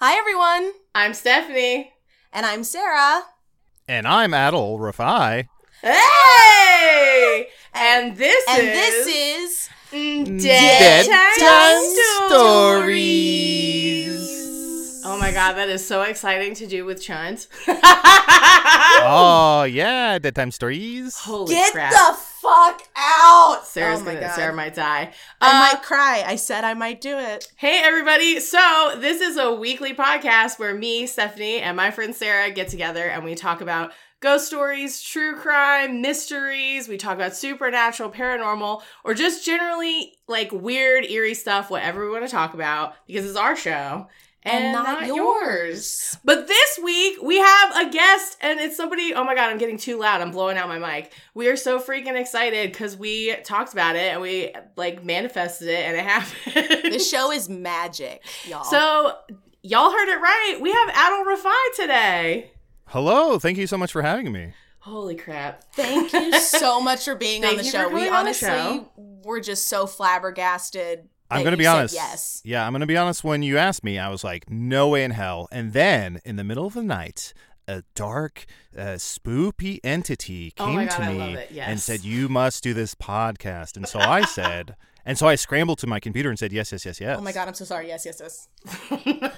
Hi, everyone. I'm Stephanie. And I'm Sarah. And I'm Adal Rifai. Hey! And this And is. this is Mm, Dead Time Time Stories. Oh my god, that is so exciting to do with Chunt. Oh yeah, bedtime stories. Holy Get crap. the fuck out. Sarah's oh my gonna, God. Sarah might die. I Uh, might cry. I said I might do it. Hey, everybody. So, this is a weekly podcast where me, Stephanie, and my friend Sarah get together and we talk about ghost stories, true crime, mysteries. We talk about supernatural, paranormal, or just generally like weird, eerie stuff, whatever we want to talk about, because it's our show. And, not, yours. But this week we have a guest, and it's somebody. Oh my god, I'm getting too loud. I'm blowing out my mic. We are so freaking excited because we talked about it and we like manifested it, and it happened. The show is magic, y'all. So y'all heard it right. We have Adal Rifai today. Hello, thank you so much for having me. Holy crap! thank you so much for being on the show. We coming on the honestly show. were just so flabbergasted. I'm gonna be honest. Yes. Yeah, I'm gonna be honest. When you asked me, I was like, no way in hell. And then in the middle of the night, a dark, uh, spoopy entity Oh came my God, to me love it. and said, "You must do this podcast." And so I said, and so I scrambled to my computer and said, "Yes, yes, yes, yes." Oh my god, I'm so sorry. Yes, yes, yes.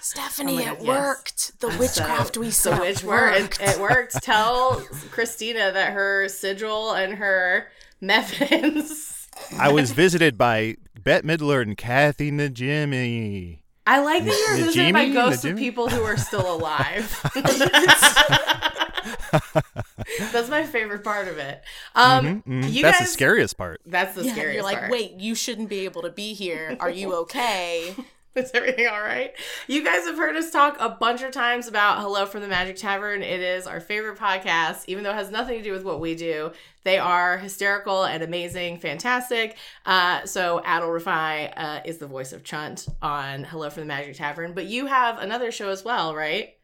Oh Stephanie, my God, it yes. worked. The witchcraft we the saw witch worked. It, it worked. Tell Christina that her sigil and her methods. I was visited by Bette Midler and Kathy Najimy. I like that you're The visited by ghosts The of people who are still alive. That's my favorite part of it. Um, Mhm. you That's guys, the scariest part. That's the Yeah, scariest you're like, part. wait, you shouldn't be able to be here. Are you okay? Is everything all right? You guys have heard us talk a bunch of times about Hello from the Magic Tavern. It is our favorite podcast, even though it has nothing to do with what we do. They are hysterical and amazing, fantastic. Uh, so Adal Rifai uh, is the voice of Chunt on Hello from the Magic Tavern. But you have another show as well, right?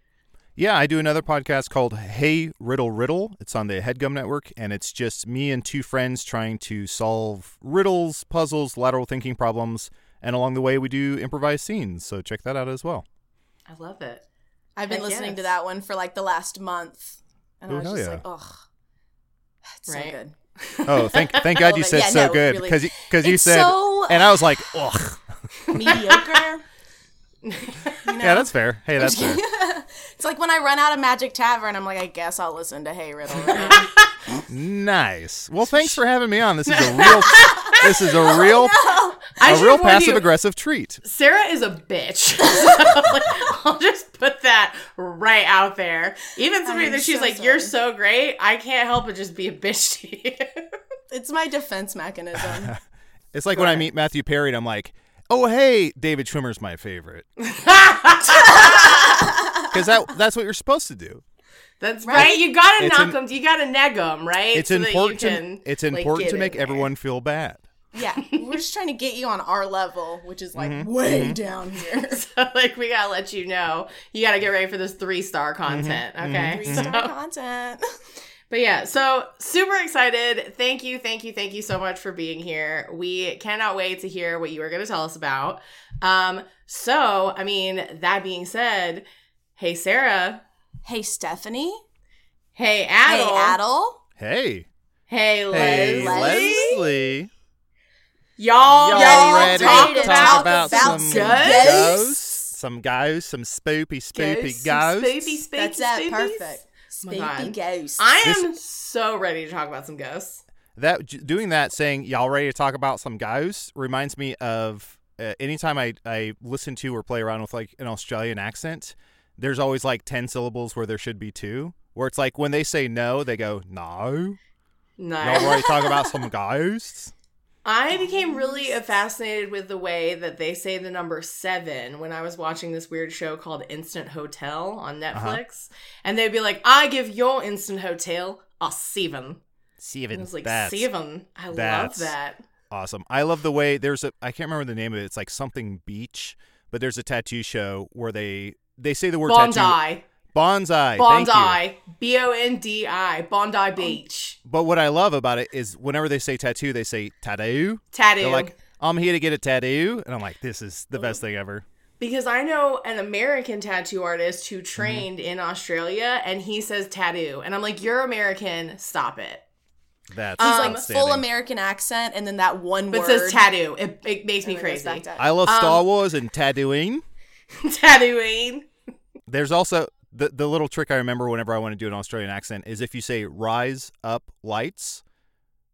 Yeah, I do another podcast called Hey Riddle Riddle. It's on the Headgum Network, and it's just me and two friends trying to solve riddles, puzzles, lateral thinking problems, and along the way we do improvised scenes. So check that out as well. I love it. I've been Heck listening yes. to that one for like the last month. And I Oh, was just yeah. like, ugh. It's Right. so good. Oh, thank thank God you said yeah, so no, good really. because because you said, so and I was like, ugh. mediocre. You know? Yeah, that's fair. Hey, that's fair. it's like when I run out of Magic Tavern, I'm like, I guess I'll listen to Hey Riddle. Riddle. Nice. Well, thanks for having me on. This is a real this is a oh, real I a should real warn you, passive aggressive treat. Sarah is a bitch. So, like, I'll just put that right out there. Even somebody I'm that she's so like, "You're so great," I can't help but just be a bitch to you. it's my defense mechanism. It's like when I meet Matthew Perry and I'm like, "Oh, hey, David Schwimmer's my favorite." Cuz that that's what you're supposed to do. That's right. Right? You gotta It's knock them. You gotta neg them, right? It's So that you important can, to it's important get to in make there. everyone feel bad. yeah, we're just trying to get you on our level, which is like Mm-hmm. way down here. So, like, we gotta let you know. You gotta get ready for this three star content. Mm-hmm. Okay. Three So- star content. But yeah, so super excited. Thank you, thank you, thank you so much for being here. We cannot wait to hear what you are going to tell us about. Um, so, I mean, that being said, hey Sarah, Hey Stephanie. hey Adal, Hey Adal. Hey. hey Hey, Leslie, Leslie. y'all, Y'all y'all ready talk to about, talk about about some ghosts? ghosts? Some ghosts, some spoopy, spoopy Ghosts, some ghosts. spoopy, spoopy, That's it. spoopies? Perfect. Oh my God. Spooky ghosts. I This- am so ready to talk about some ghosts. That doing that, saying y'all ready to talk about some ghosts, reminds me of uh, anytime I I listen to or play around with like an Australian accent. There's always like ten syllables where there should be two. Where it's like when they say no, they go no. No. Y'all ready to talk about some ghosts? I became really fascinated with the way that they say the number seven when I was watching this weird show called Instant Hotel on Uh-huh. Netflix. And they'd be like, I give your Instant Hotel a seven. And Seven. was like, That's seven. I love that. awesome. I love the way there's a I can't remember the name of it. It's like something beach, but there's a tattoo show where they they say the word tattoo. Bondi. Bonsai. Thank you. Bondi. B O N D I. Bondi Beach. But what I love about it is whenever they say tattoo, they say tattoo. Tattoo. They're like, I'm here to get a tattoo, and I'm like, this is the best thing ever. Because I know an American tattoo artist Mm-hmm. who trained in Australia and he says tattoo. And I'm like, you're American, stop it. That's He's Um, like full. American accent, and then that one But word. it says tattoo. It, it makes me and then crazy. I love Star Um, Wars and tattooing. Tattooing. There's also the the little trick I remember whenever I want to do an Australian accent is if you say "rise up lights,"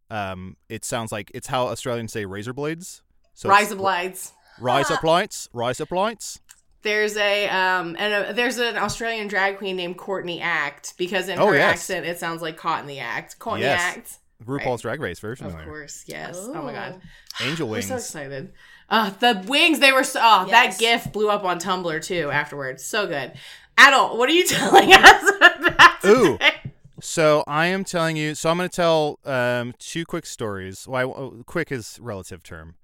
um, it sounds like it's how Australians say razor blades. So Rise it's of lights. rise up lights, rise up lights. There's a um and a, there's an Australian drag queen named Courtney Act because in Oh, her yes. accent it sounds like caught in the act. Courtney Yes. Act. RuPaul's Drag Race, version. Of course, yes. Oh my god. Angel We're wings. so excited. Uh, the wings, they were so. Oh, Yes. that GIF blew up on Tumblr too afterwards. So good. Adal, what are you telling us about Ooh. So I am telling you. So I'm going to tell um, two quick stories. Why well, quick is relative term.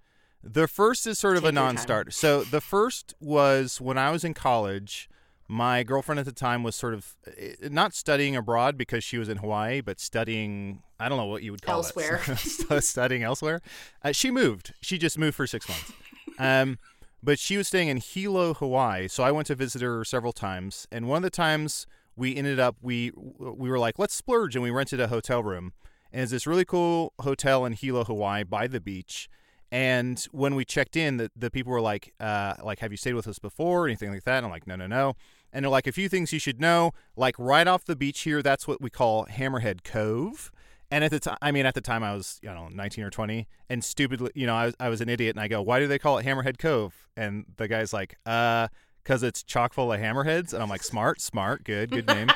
The first is sort of Take a non-starter. So the first was when I was in college. My girlfriend at the time was sort of eh, not studying abroad because she was in Hawaii, but studying. I don't know what you would call Elsewhere. it. Elsewhere, studying elsewhere. Uh, she moved. She just moved for six months. Um, but she was staying in Hilo, Hawaii. So I went to visit her several times, and one of the times we ended up we we were like, let's splurge, and we rented a hotel room. And it's this really cool hotel in Hilo, Hawaii, by the beach. And when we checked in, the, the people were like, uh, like, have you stayed with us before? or Anything like that? And I'm like, no, no, no. And they're like, a few things you should know. Like right off the beach here, that's what we call Hammerhead Cove. And at the time, I mean, at the time I was, you know, 19 or 20, and stupidly, you know, I was, I was an idiot, and I go, why do they call it Hammerhead Cove? And the guy's like, uh, because it's chock full of hammerheads. And I'm like, smart, smart, good, good name.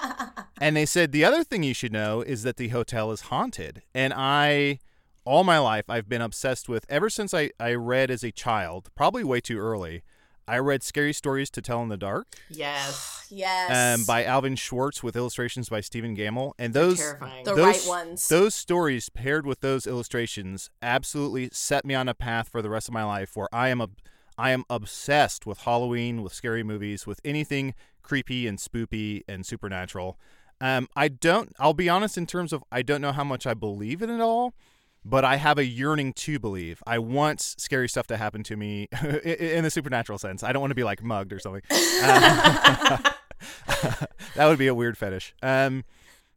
and they said the other thing you should know is that the hotel is haunted. And I, all my life, I've been obsessed with. Ever since I, I read as a child, probably way too early. I read Scary Stories to Tell in the Dark Yes. yes. um, by Alvin Schwartz with illustrations by Stephen Gammell. And those Terrifying. the those- right ones. those stories paired with those illustrations absolutely set me on a path for the rest of my life where I am a I am obsessed with Halloween, with scary movies, with anything creepy and spoopy and supernatural. Um, I don't. I'll be honest in terms of I don't know how much I believe in it all, but I have a yearning to believe. I want scary stuff to happen to me in the supernatural sense. I don't want to be like mugged or something. Uh, that would be a weird fetish. Um,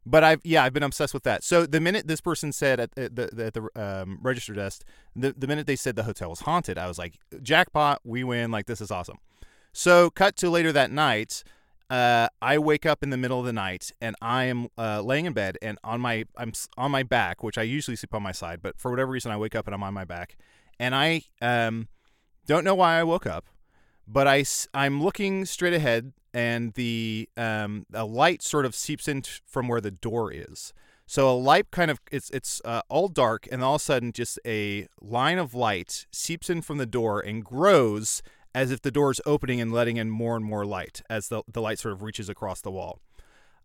but I've yeah I've been obsessed with that. So the minute this person said at, the at the um, register desk, the the minute they said the hotel was haunted, I was like jackpot, we win! Like this is awesome. So cut to later that night. Uh, I wake up in the middle of the night and I am uh, laying in bed and on my I'm on my back, which I usually sleep on my side, but for whatever reason I wake up and I'm on my back, and I um don't know why I woke up, but I am looking straight ahead and the um a light sort of seeps in from where the door is. So a light kind of it's it's uh, all dark and all of a sudden just a line of light seeps in from the door and grows as if the door is opening and letting in more and more light as the the light sort of reaches across the wall.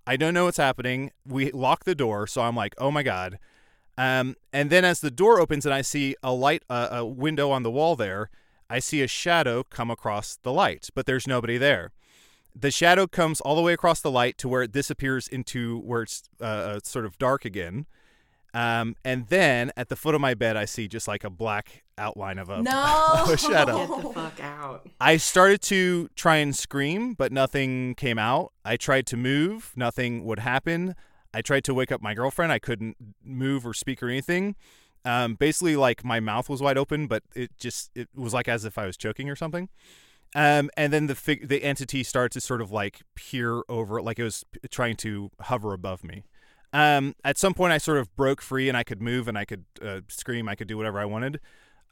I don't know what's happening. We lock the door, so I'm like, "Oh my god." Um, and then as the door opens and I see a light, uh, a window on the wall there, I see a shadow come across the light, but there's nobody there. The shadow comes all the way across the light to where it disappears into where it's uh, uh, sort of dark again. Um, and then at the foot of my bed, I see just like a black outline of a, no. of a shadow. Get the fuck out. I started to try and scream, but nothing came out. I tried to move, nothing would happen. I tried to wake up my girlfriend. I couldn't move or speak or anything. Um, basically, like my mouth was wide open, but it just it was like as if I was choking or something. Um, and then the fig- the entity started to sort of like peer over, like it was p- trying to hover above me. Um, at some point, I sort of broke free and I could move and I could uh, scream. I could do whatever I wanted.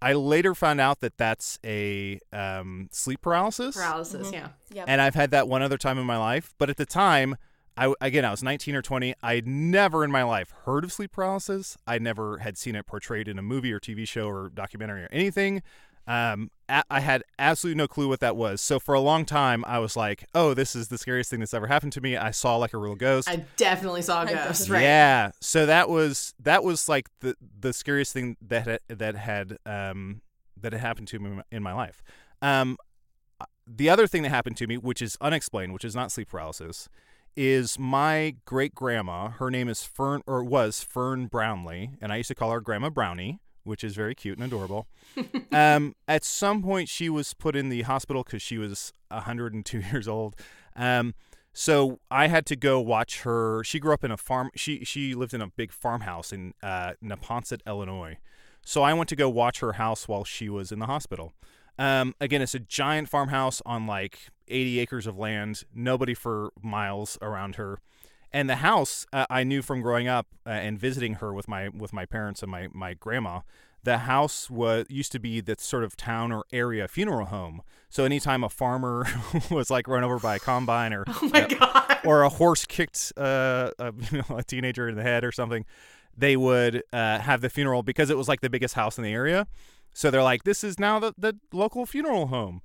I later found out that that's a um, sleep paralysis, Paralysis, yeah. Yep. and I've had that one other time in my life. But at the time, I again I was 19 or 20. I'd never in my life heard of sleep paralysis. I never had seen it portrayed in a movie or TV show or documentary or anything. Um, a- I had absolutely no clue what that was. So for a long time, I was like, "Oh, this is the scariest thing that's ever happened to me." I saw like a real ghost. I definitely saw a I ghost, right? Yeah. So that was that was like the the scariest thing that had, that had um that had happened to me in my life. Um, the other thing that happened to me, which is unexplained, which is not sleep paralysis, is my great grandma. Her name is Fern or was Fern Brownlee, and I used to call her Grandma Brownie which is very cute and adorable. um, at some point, she was put in the hospital because she was 102 years old. Um, so I had to go watch her. She grew up in a farm. She she lived in a big farmhouse in uh, Neponset, Illinois. So I went to go watch her house while she was in the hospital. Um, again, it's a giant farmhouse on like 80 acres of land, nobody for miles around her. And the house uh, I knew from growing up uh, and visiting her with my with my parents and my my grandma. The house was used to be the sort of town or area funeral home. So anytime a farmer was like run over by a combine or Oh my god. or a horse kicked uh, a, you know, a teenager in the head or something, they would uh, have the funeral because it was like the biggest house in the area. So they're like, this is now the, the local funeral home.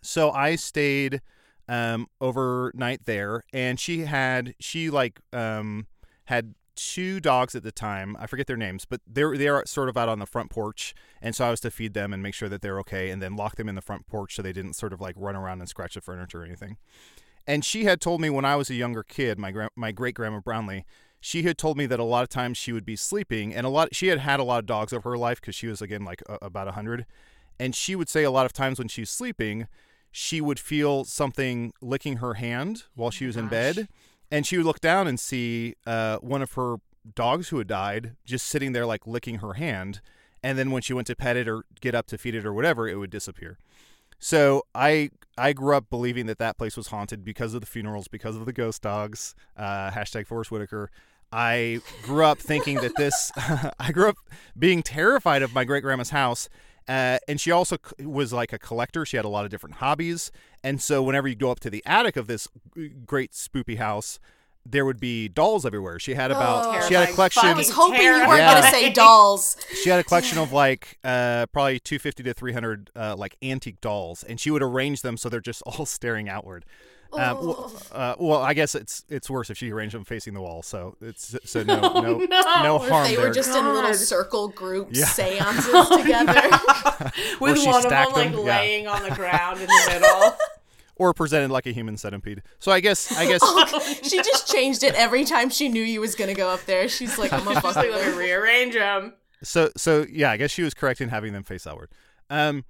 So I stayed um, overnight there, and she had she like um, had two dogs at the time. I forget their names, but they're they're sort of out on the front porch, and so I was to feed them and make sure that they're okay, and then lock them in the front porch so they didn't sort of like run around and scratch the furniture or anything. And she had told me when I was a younger kid, my gra- my great grandma Brownlee, she had told me that a lot of times she would be sleeping, and a lot she had had a lot of dogs over her life because she was again like a, about a hundred, and she would say a lot of times when she's sleeping, she would feel something licking her hand while she was in bed, and she would look down and see uh, one of her dogs who had died just sitting there like licking her hand, and then when she went to pet it or get up to feed it or whatever, it would disappear. So I I grew up believing that that place was haunted because of the funerals, because of the ghost dogs. Uh, hashtag Forest Whitaker. I grew up thinking that this. I grew up being terrified of my great grandma's house. Uh, and she also was like a collector. She had a lot of different hobbies. And so whenever you go up to the attic of this great spoopy house, there would be dolls everywhere. She had about Oh. she had a collection. I was hoping you weren't Yeah. going to say dolls. She had a collection of like uh, probably 250 to 300 uh, like antique dolls, and she would arrange them so they're just all staring outward. Um, well, uh, well, I guess it's it's worse if she arranged them facing the wall. So it's so no no no. no harm They there. were just in little circle group Yeah. seances together. With one of them stacked like them, yeah. laying on the ground in the middle. or presented like a human centipede. So I guess I guess she just changed it every time she knew you was going to go up there. She's like, I'm going to like let me rearrange them. so so yeah, I guess she was correct in having them face outward. Um,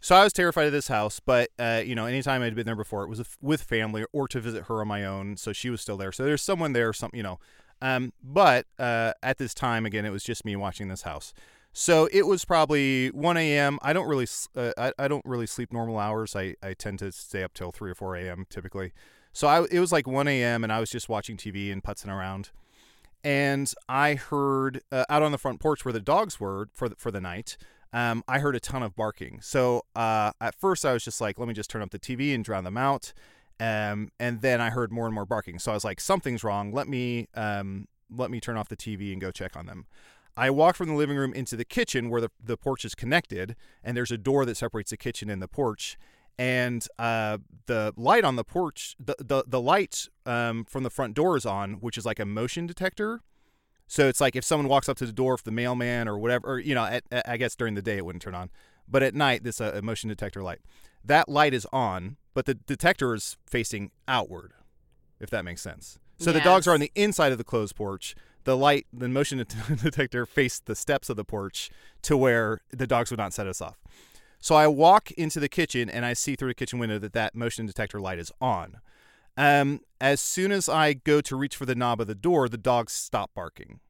so I was terrified of this house, but uh, you know, anytime I'd been there before, it was with- family or to visit her on my own. So she was still there. So there's someone there, some you know. Um, but uh, at this time, again, it was just me watching this house. So it was probably 1 a.m. I don't really, uh, I, I don't really sleep normal hours. I, I tend to stay up till 3 or 4 a.m. typically. So I, it was like 1 a.m. and I was just watching TV and putzing around and I heard uh, out on the front porch where the dogs were for the, for the night. Um, I heard a ton of barking. So uh, at first I was just like, let me just turn up the TV and drown them out. Um, and then I heard more and more barking. So I was like, something's wrong. Let me um, let me turn off the TV and go check on them. I walked from the living room into the kitchen where the, the porch is connected, and there's a door that separates the kitchen and the porch. And uh, the light on the porch, the the, the light um, from the front door is on, which is like a motion detector. So it's like if someone walks up to the door, if the mailman or whatever, or, you know, at, at- I guess during the day it wouldn't turn on, but at night this uh, motion detector light. That light is on, but the detector is facing outward, if that makes sense. So the dogs are on the inside of the closed porch. The light, the motion detector faced the steps of the porch to where the dogs would not set us off. So I walk into the kitchen and I see through the kitchen window that that motion detector light is on. Um, as soon as I go to reach for the knob of the door, the dogs stop barking.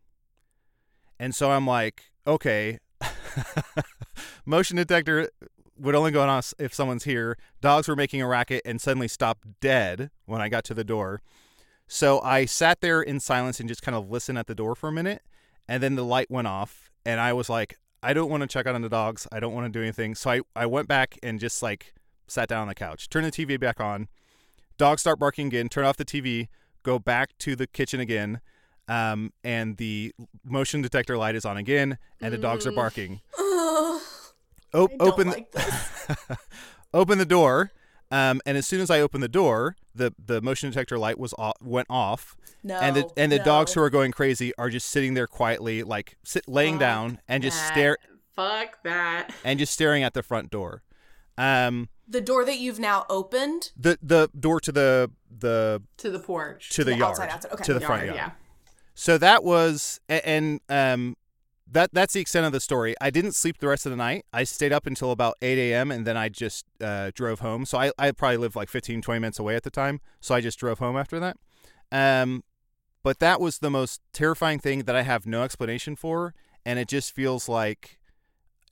And so I'm like, okay, motion detector would only go on if someone's here. Dogs were making a racket and suddenly stopped dead when I got to the door. So I sat there in silence and just kind of listened at the door for a minute. And then the light went off. And I was like, I don't want to check on the dogs. I don't want to do anything. So I, I went back and just like sat down on the couch, turned the TV back on. Dogs start barking again, turn off the TV, go back to the kitchen again. Um, and the motion detector light is on again, and the dogs are barking. Ugh, O- open, like this. open the door. Um, and as soon as I opened the door, the, the motion detector light was off, went off, No. and the and the no. dogs who are going crazy are just sitting there quietly, like sit, laying Fuck down and just that. stare Fuck that. and just staring at the front door. Um, The door that you've now opened. the the door to the the To the porch. to the, the yard outside, outside, okay. to the Yard, front yard. Yeah. So that was and um that that's the extent of the story. I didn't sleep the rest of the night. I stayed up until about 8 a.m. and then I just uh, drove home. So I, I probably lived like 15, 20 minutes away at the time. So I just drove home after that. Um, but that was the most terrifying thing that I have no explanation for. And it just feels like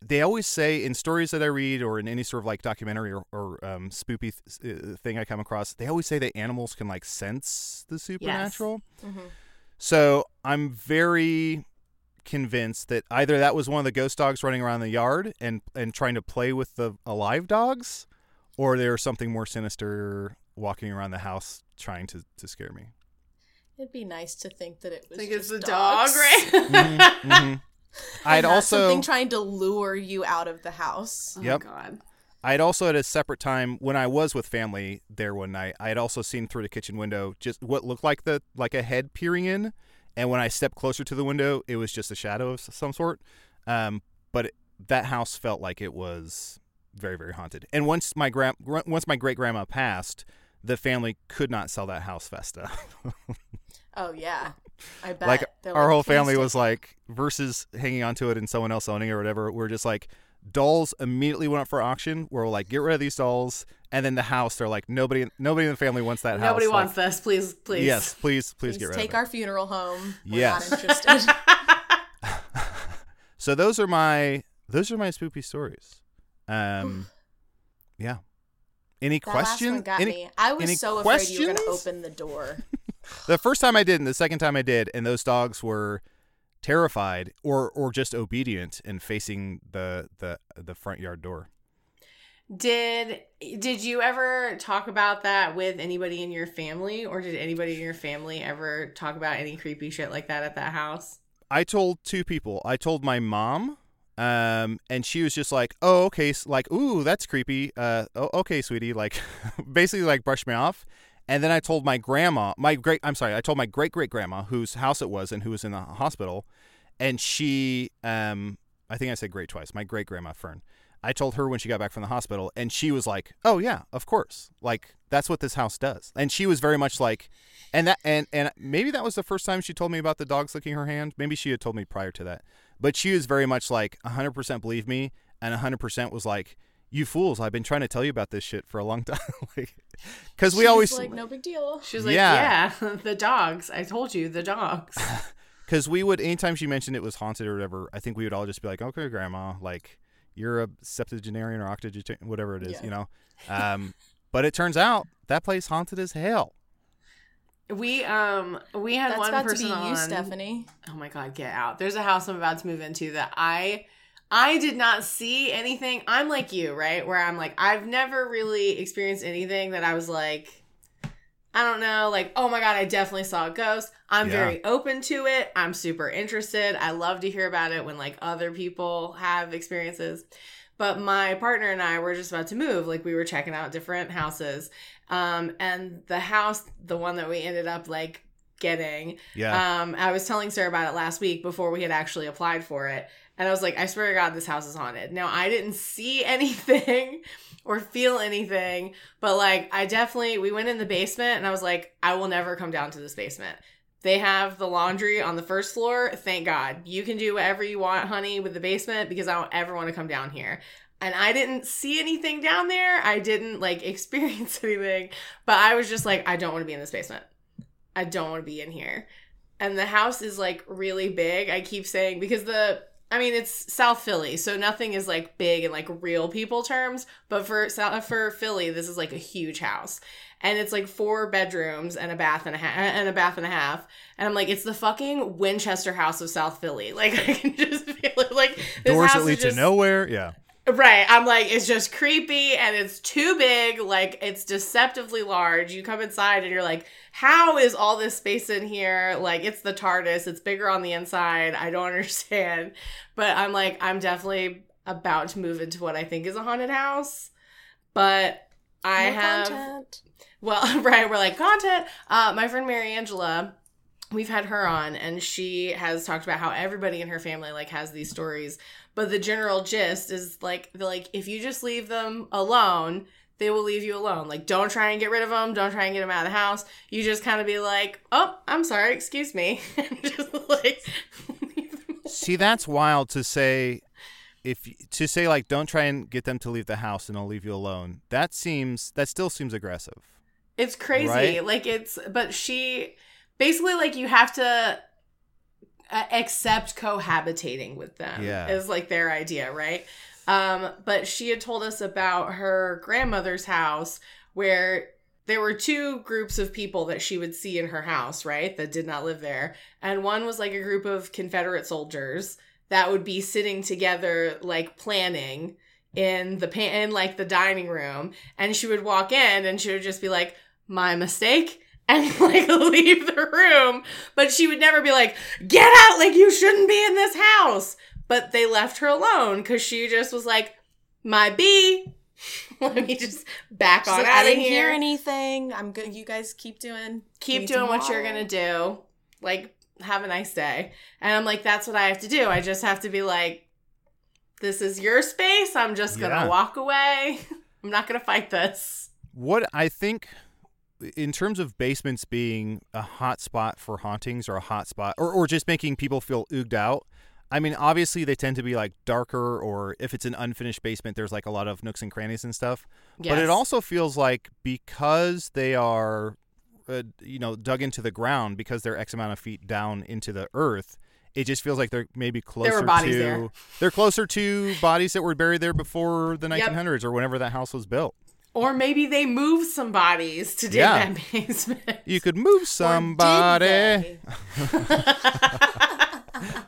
they always say in stories that I read or in any sort of like documentary or, or um, spoopy th- uh, thing I come across, they always say that animals can like sense the supernatural. Mhm. So I'm very convinced that either that was one of the ghost dogs running around the yard and and trying to play with the alive dogs, or there's something more sinister walking around the house trying to, to scare me. It'd be nice to think that it was. I think it's just the dog, dogs. right? Mhm. I'd also something trying to lure you out of the house. Oh Yep. God. I'd also at a separate time when I was with family there one night, I had also seen through the kitchen window just what looked like the like a head peering in, and when I stepped closer to the window, it was just a shadow of some sort. Um, but it, that house felt like it was very very haunted. And once my grand once my great grandma passed, the family could not sell that house fast enough. Oh yeah, I bet. like They're our whole family was like versus hanging onto it and someone else owning it or whatever we're just like dolls immediately went up for auction we're like get rid of these dolls and then the house they're like nobody nobody in the family wants that house Nobody Like, wants this. Please, please. yes please please, Please get rid take of it Take our funeral home. We're Yes. not interested. so those are my those are my spoopy stories um yeah any that last one got any, me. I was any so afraid you were going to open the door. The first time I did and the second time I did, and those dogs were terrified or or just obedient and facing the the the front yard door. Did did you ever talk about that with anybody in your family, or did anybody in your family ever talk about any creepy shit like that at that house? I told two people. I told my mom, um, and she was just like, "Oh, okay," like, "Ooh, that's creepy." Uh, oh, okay, sweetie, like, basically like brushed me off. And then I told my grandma, my great, I'm sorry, I told my great great grandma whose house it was and who was in the hospital, and she, um, I think I said great twice. My great grandma Fern. I told her when she got back from the hospital, and she was like, "Oh yeah, of course. Like that's what this house does." And she was very much like, and that and and maybe that was the first time she told me about the dogs licking her hand. Maybe she had told me prior to that, but she was very much like 100% believe me, and 100% was like, "You fools! I've been trying to tell you about this shit for a long time." like, because we always like no big deal. She's like, Yeah. "Yeah, the dogs. I told you, the dogs." because we would anytime she mentioned it was haunted or whatever, I think we would all just be like, "Okay, grandma, like you're a septuagenarian or octogenarian, whatever it is, Yeah. you know." Um, but it turns out that place haunted as hell. we um we had That's one about to be person you, on. Stephanie. Oh my god, get out. There's a house I'm about to move into that I I did not see anything. I'm like you, right? Where I'm like I've never really experienced anything that I was like I don't know, like oh my god, I definitely saw a ghost. I'm Yeah. very open to it. I'm super interested. I love to hear about it when like other people have experiences. But my partner and I were just about to move. Like we were checking out different houses. Um and the house, the one that we ended up like getting Yeah, um, I was telling Sarah about it last week before we had actually applied for it. And I was like, I swear to God, this house is haunted. Now, I didn't see anything or feel anything, but like, I definitely, we went in the basement and I was like, I will never come down to this basement. They have the laundry on the first floor. Thank God. You can do whatever you want, honey, with the basement because I don't ever want to come down here. And I didn't see anything down there. I didn't like experience anything, but I was just like, I don't want to be in this basement. I don't want to be in here. And the house is like really big. I keep saying because the I mean it's South Philly, so nothing is like big in like real people terms, but for South for Philly, this is like a huge house. And it's like four bedrooms and a bath and a half and a bath and a half. And I'm like, it's the fucking Winchester House of South Philly. Like I can just feel it. Like this doors house that is lead just- to nowhere. Yeah, Right. I'm like, it's just creepy and it's too big. Like, it's deceptively large. You come inside and you're like, how is all this space in here? Like, it's the TARDIS. It's bigger on the inside. I don't understand. But I'm like, I'm definitely about to move into what I think is a haunted house. But I have. content. Well, right, we're like content. Uh, my friend Mary Angela, we've had her on, and she has talked about how everybody in her family like has these stories. But the general gist is like, like, if you just leave them alone, they will leave you alone. Like, don't try and get rid of them. Don't try and get them out of the house. You just kind of be like, oh, I'm sorry, excuse me, and just like See, that's wild to say. If to say like, don't try and get them to leave the house, and I'll leave you alone. That seems that still seems aggressive. It's crazy. Right? Like it's, but she basically like you have to uh, accept cohabitating with them. Yeah. is like their idea, right? Um, but she had told us about her grandmother's house where there were two groups of people that she would see in her house, right? That did not live there. And one was like a group of Confederate soldiers that would be sitting together, like planning in the pan in like the dining room. And she would walk in and she would just be like, my mistake. And like leave the room. But she would never be like, get out, like you shouldn't be in this house. But they left her alone because she just was like, my bee. Let me just back She's on like, out I didn't here hear anything. I'm good. You guys keep doing. keep doing some what you're gonna do. Like, have a nice day. And I'm like, that's what I have to do. I just have to be like, this is your space. I'm just gonna Yeah. walk away. I'm not gonna fight this. What I think, in terms of basements being a hot spot for hauntings or a hot spot, or, or just making people feel ooged out, I mean, obviously they tend to be like darker, or if it's an unfinished basement, there's like a lot of nooks and crannies and stuff. But it also feels like because they are, uh, you know, dug into the ground, because they're X amount of feet down into the earth, it just feels like they're maybe closer bodies to. there. They're closer to bodies that were buried there before the Yep. 1900s or whenever that house was built. Or maybe they move some bodies to dig Yeah. that basement. You could move somebody.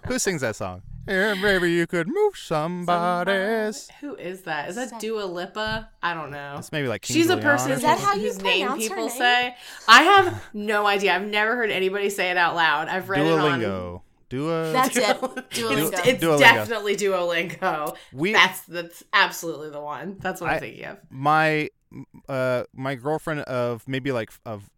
Who sings that song? Yeah, maybe you could move somebody's. Who is that? Is that Dua Lipa? I don't know. It's maybe like King She's a person or Is that how you whose name pronounce her people name? say. I have no idea. I've never heard anybody say it out loud. I've read it on. Duolingo. Dua. That's it. It's, Duolingo. it's Duolingo. definitely Duolingo. We- that's that's absolutely the one. That's what I, I- am thinking of. my uh my girlfriend of maybe like of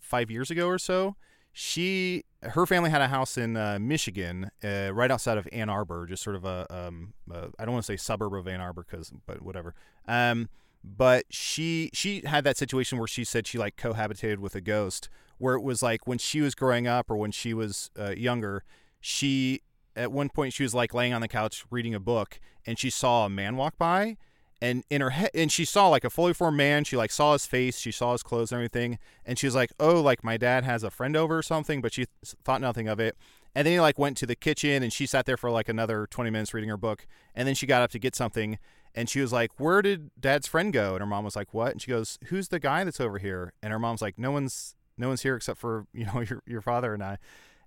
five years ago or so she her family had a house in uh, michigan uh, right outside of ann arbor just sort of a um uh, i don't want to say suburb of ann arbor because but whatever um but she she had that situation where she said she like cohabitated with a ghost where it was like when she was growing up or when she was uh, younger she at one point she was like laying on the couch reading a book and she saw a man walk by and in her head and she saw like a fully formed man. She like saw his face she saw his clothes and everything and she was like oh like my dad has a friend over or something but she th- thought nothing of it. And then he like went to the kitchen and she sat there for like another 20 minutes reading her book and then she got up to get something and she was like where did dad's friend go? And her mom was like what? And she goes who's the guy that's over here? And her mom's like no one's no one's here except for you know your, your father and i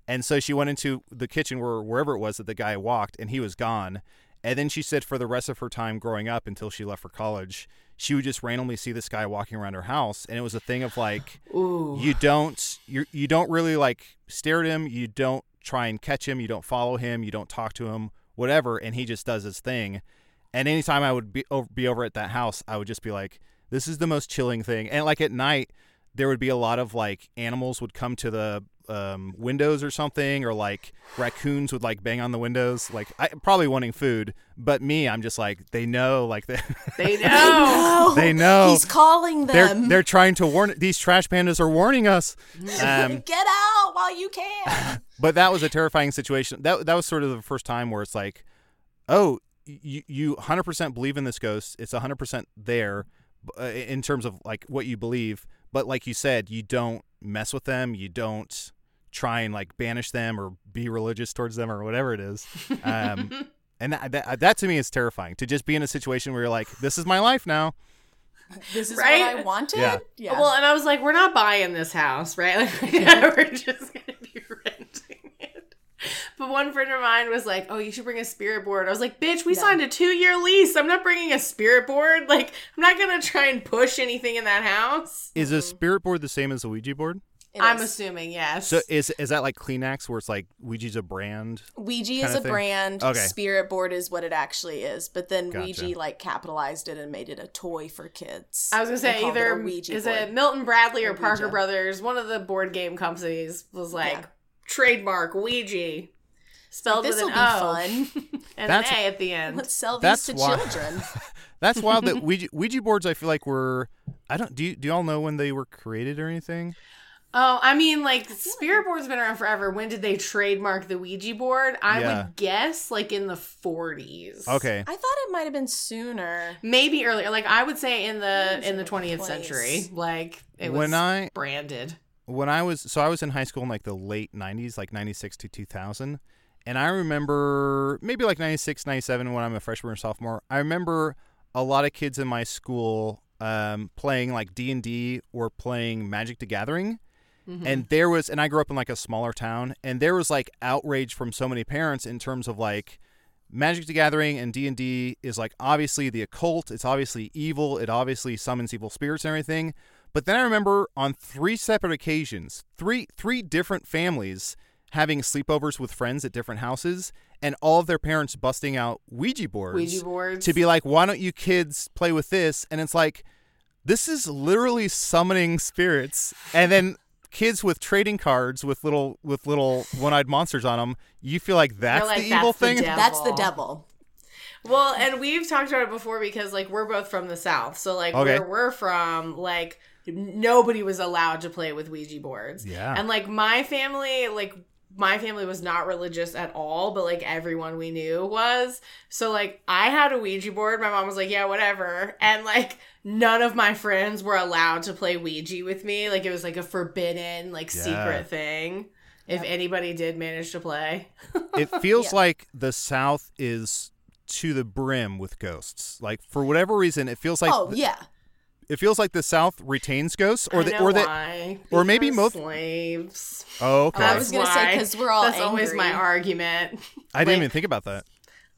and so she went into the kitchen where wherever it was that the guy walked and he was gone and then she said for the rest of her time growing up until she left for college, she would just randomly see this guy walking around her house. And it was a thing of like, Ooh. you don't, you you don't really like stare at him. You don't try and catch him. You don't follow him. You don't talk to him, whatever. And he just does his thing. And anytime I would be over, be over at that house, I would just be like, this is the most chilling thing. And like at night, there would be a lot of like animals would come to the um, windows or something, or like raccoons would like bang on the windows, like I, probably wanting food. But me, I'm just like they know, like they they know. They know. He's calling them. they're they're trying to warn these trash pandas are warning us. Um, Get out while you can. but that was a terrifying situation. That that was sort of the first time where it's like, oh, you you 100% believe in this ghost. It's 100% there uh, in terms of like what you believe. But like you said, you don't mess with them. You don't try and like banish them or be religious towards them or whatever it is. Um, and that, that that to me is terrifying to just be in a situation where you're like, this is my life now. This is Right? what I wanted. Yeah. Yeah. Well, and I was like, we're not buying this house, right? Like, we're just gonna be renting it. But one friend of mine was like, "Oh, you should bring a spirit board." I was like, "Bitch, we No. signed a two-year lease. I'm not bringing a spirit board. Like, I'm not gonna try and push anything in that house." Is a spirit board the same as a Ouija board? It I'm is. assuming yes. So is is that like Kleenex, where it's like Ouija's a brand? Ouija is a thing? brand. Okay. Spirit board is what it actually is. But then Gotcha. Ouija like capitalized it and made it a toy for kids. I was gonna say called it either Ouija is board. it Milton Bradley or Or Parker Ouija. Brothers. One of the board game companies was like Yeah. trademark Ouija, spelled This with will an be O fun. and That's- an A at the end. Let's sell these to why- children. That's wild. that Ouija, Ouija boards, I feel like were. I don't. Do you, do y'all know when they were created or anything? Oh, I mean, like spirit board's been around forever. When did they trademark the Ouija board? I Yeah. would guess like in the 40s. Okay. I thought it might have been sooner. maybe earlier. Like I would say in the in the 20th place. century. Like it was When I branded. when I was so I was in high school in like the late 90s, like 96 to 2000. And I remember maybe like 96, 97 when I'm a freshman or sophomore. I remember a lot of kids in my school um, playing like D&D or playing Magic the Gathering. Mm-hmm. And there was and I grew up in like a smaller town and there was like outrage from so many parents in terms of like Magic the Gathering and D&D is like obviously the occult, it's obviously evil, it obviously summons evil spirits and everything. But then I remember on three separate occasions, three three different families having sleepovers with friends at different houses and all of their parents busting out Ouija boards Ouija boards. to be like, "Why don't you kids play with this?" And it's like this is literally summoning spirits. And then kids with trading cards with little with little one-eyed monsters on them, you feel like that's like, the "That's evil the thing? devil." That's the devil. Well, and we've talked about it before because like we're both from the south. So like Okay. where we're from, like nobody was allowed to play with Ouija boards. Yeah. And like my family, like my family was not religious at all, but like everyone we knew was. So like I had a Ouija board. My mom was like, "Yeah, whatever." And like none of my friends were allowed to play Ouija with me. Like it was like a forbidden, like Yeah. secret thing. If anybody did manage to play. it feels Yeah. like the South is to the brim with ghosts. Like for whatever reason, it feels like oh yeah. it feels like the South retains ghosts, or I the, or that, or maybe most- slaves. oh, okay. I was gonna say because we're all That's always my argument. I didn't like- even think about that.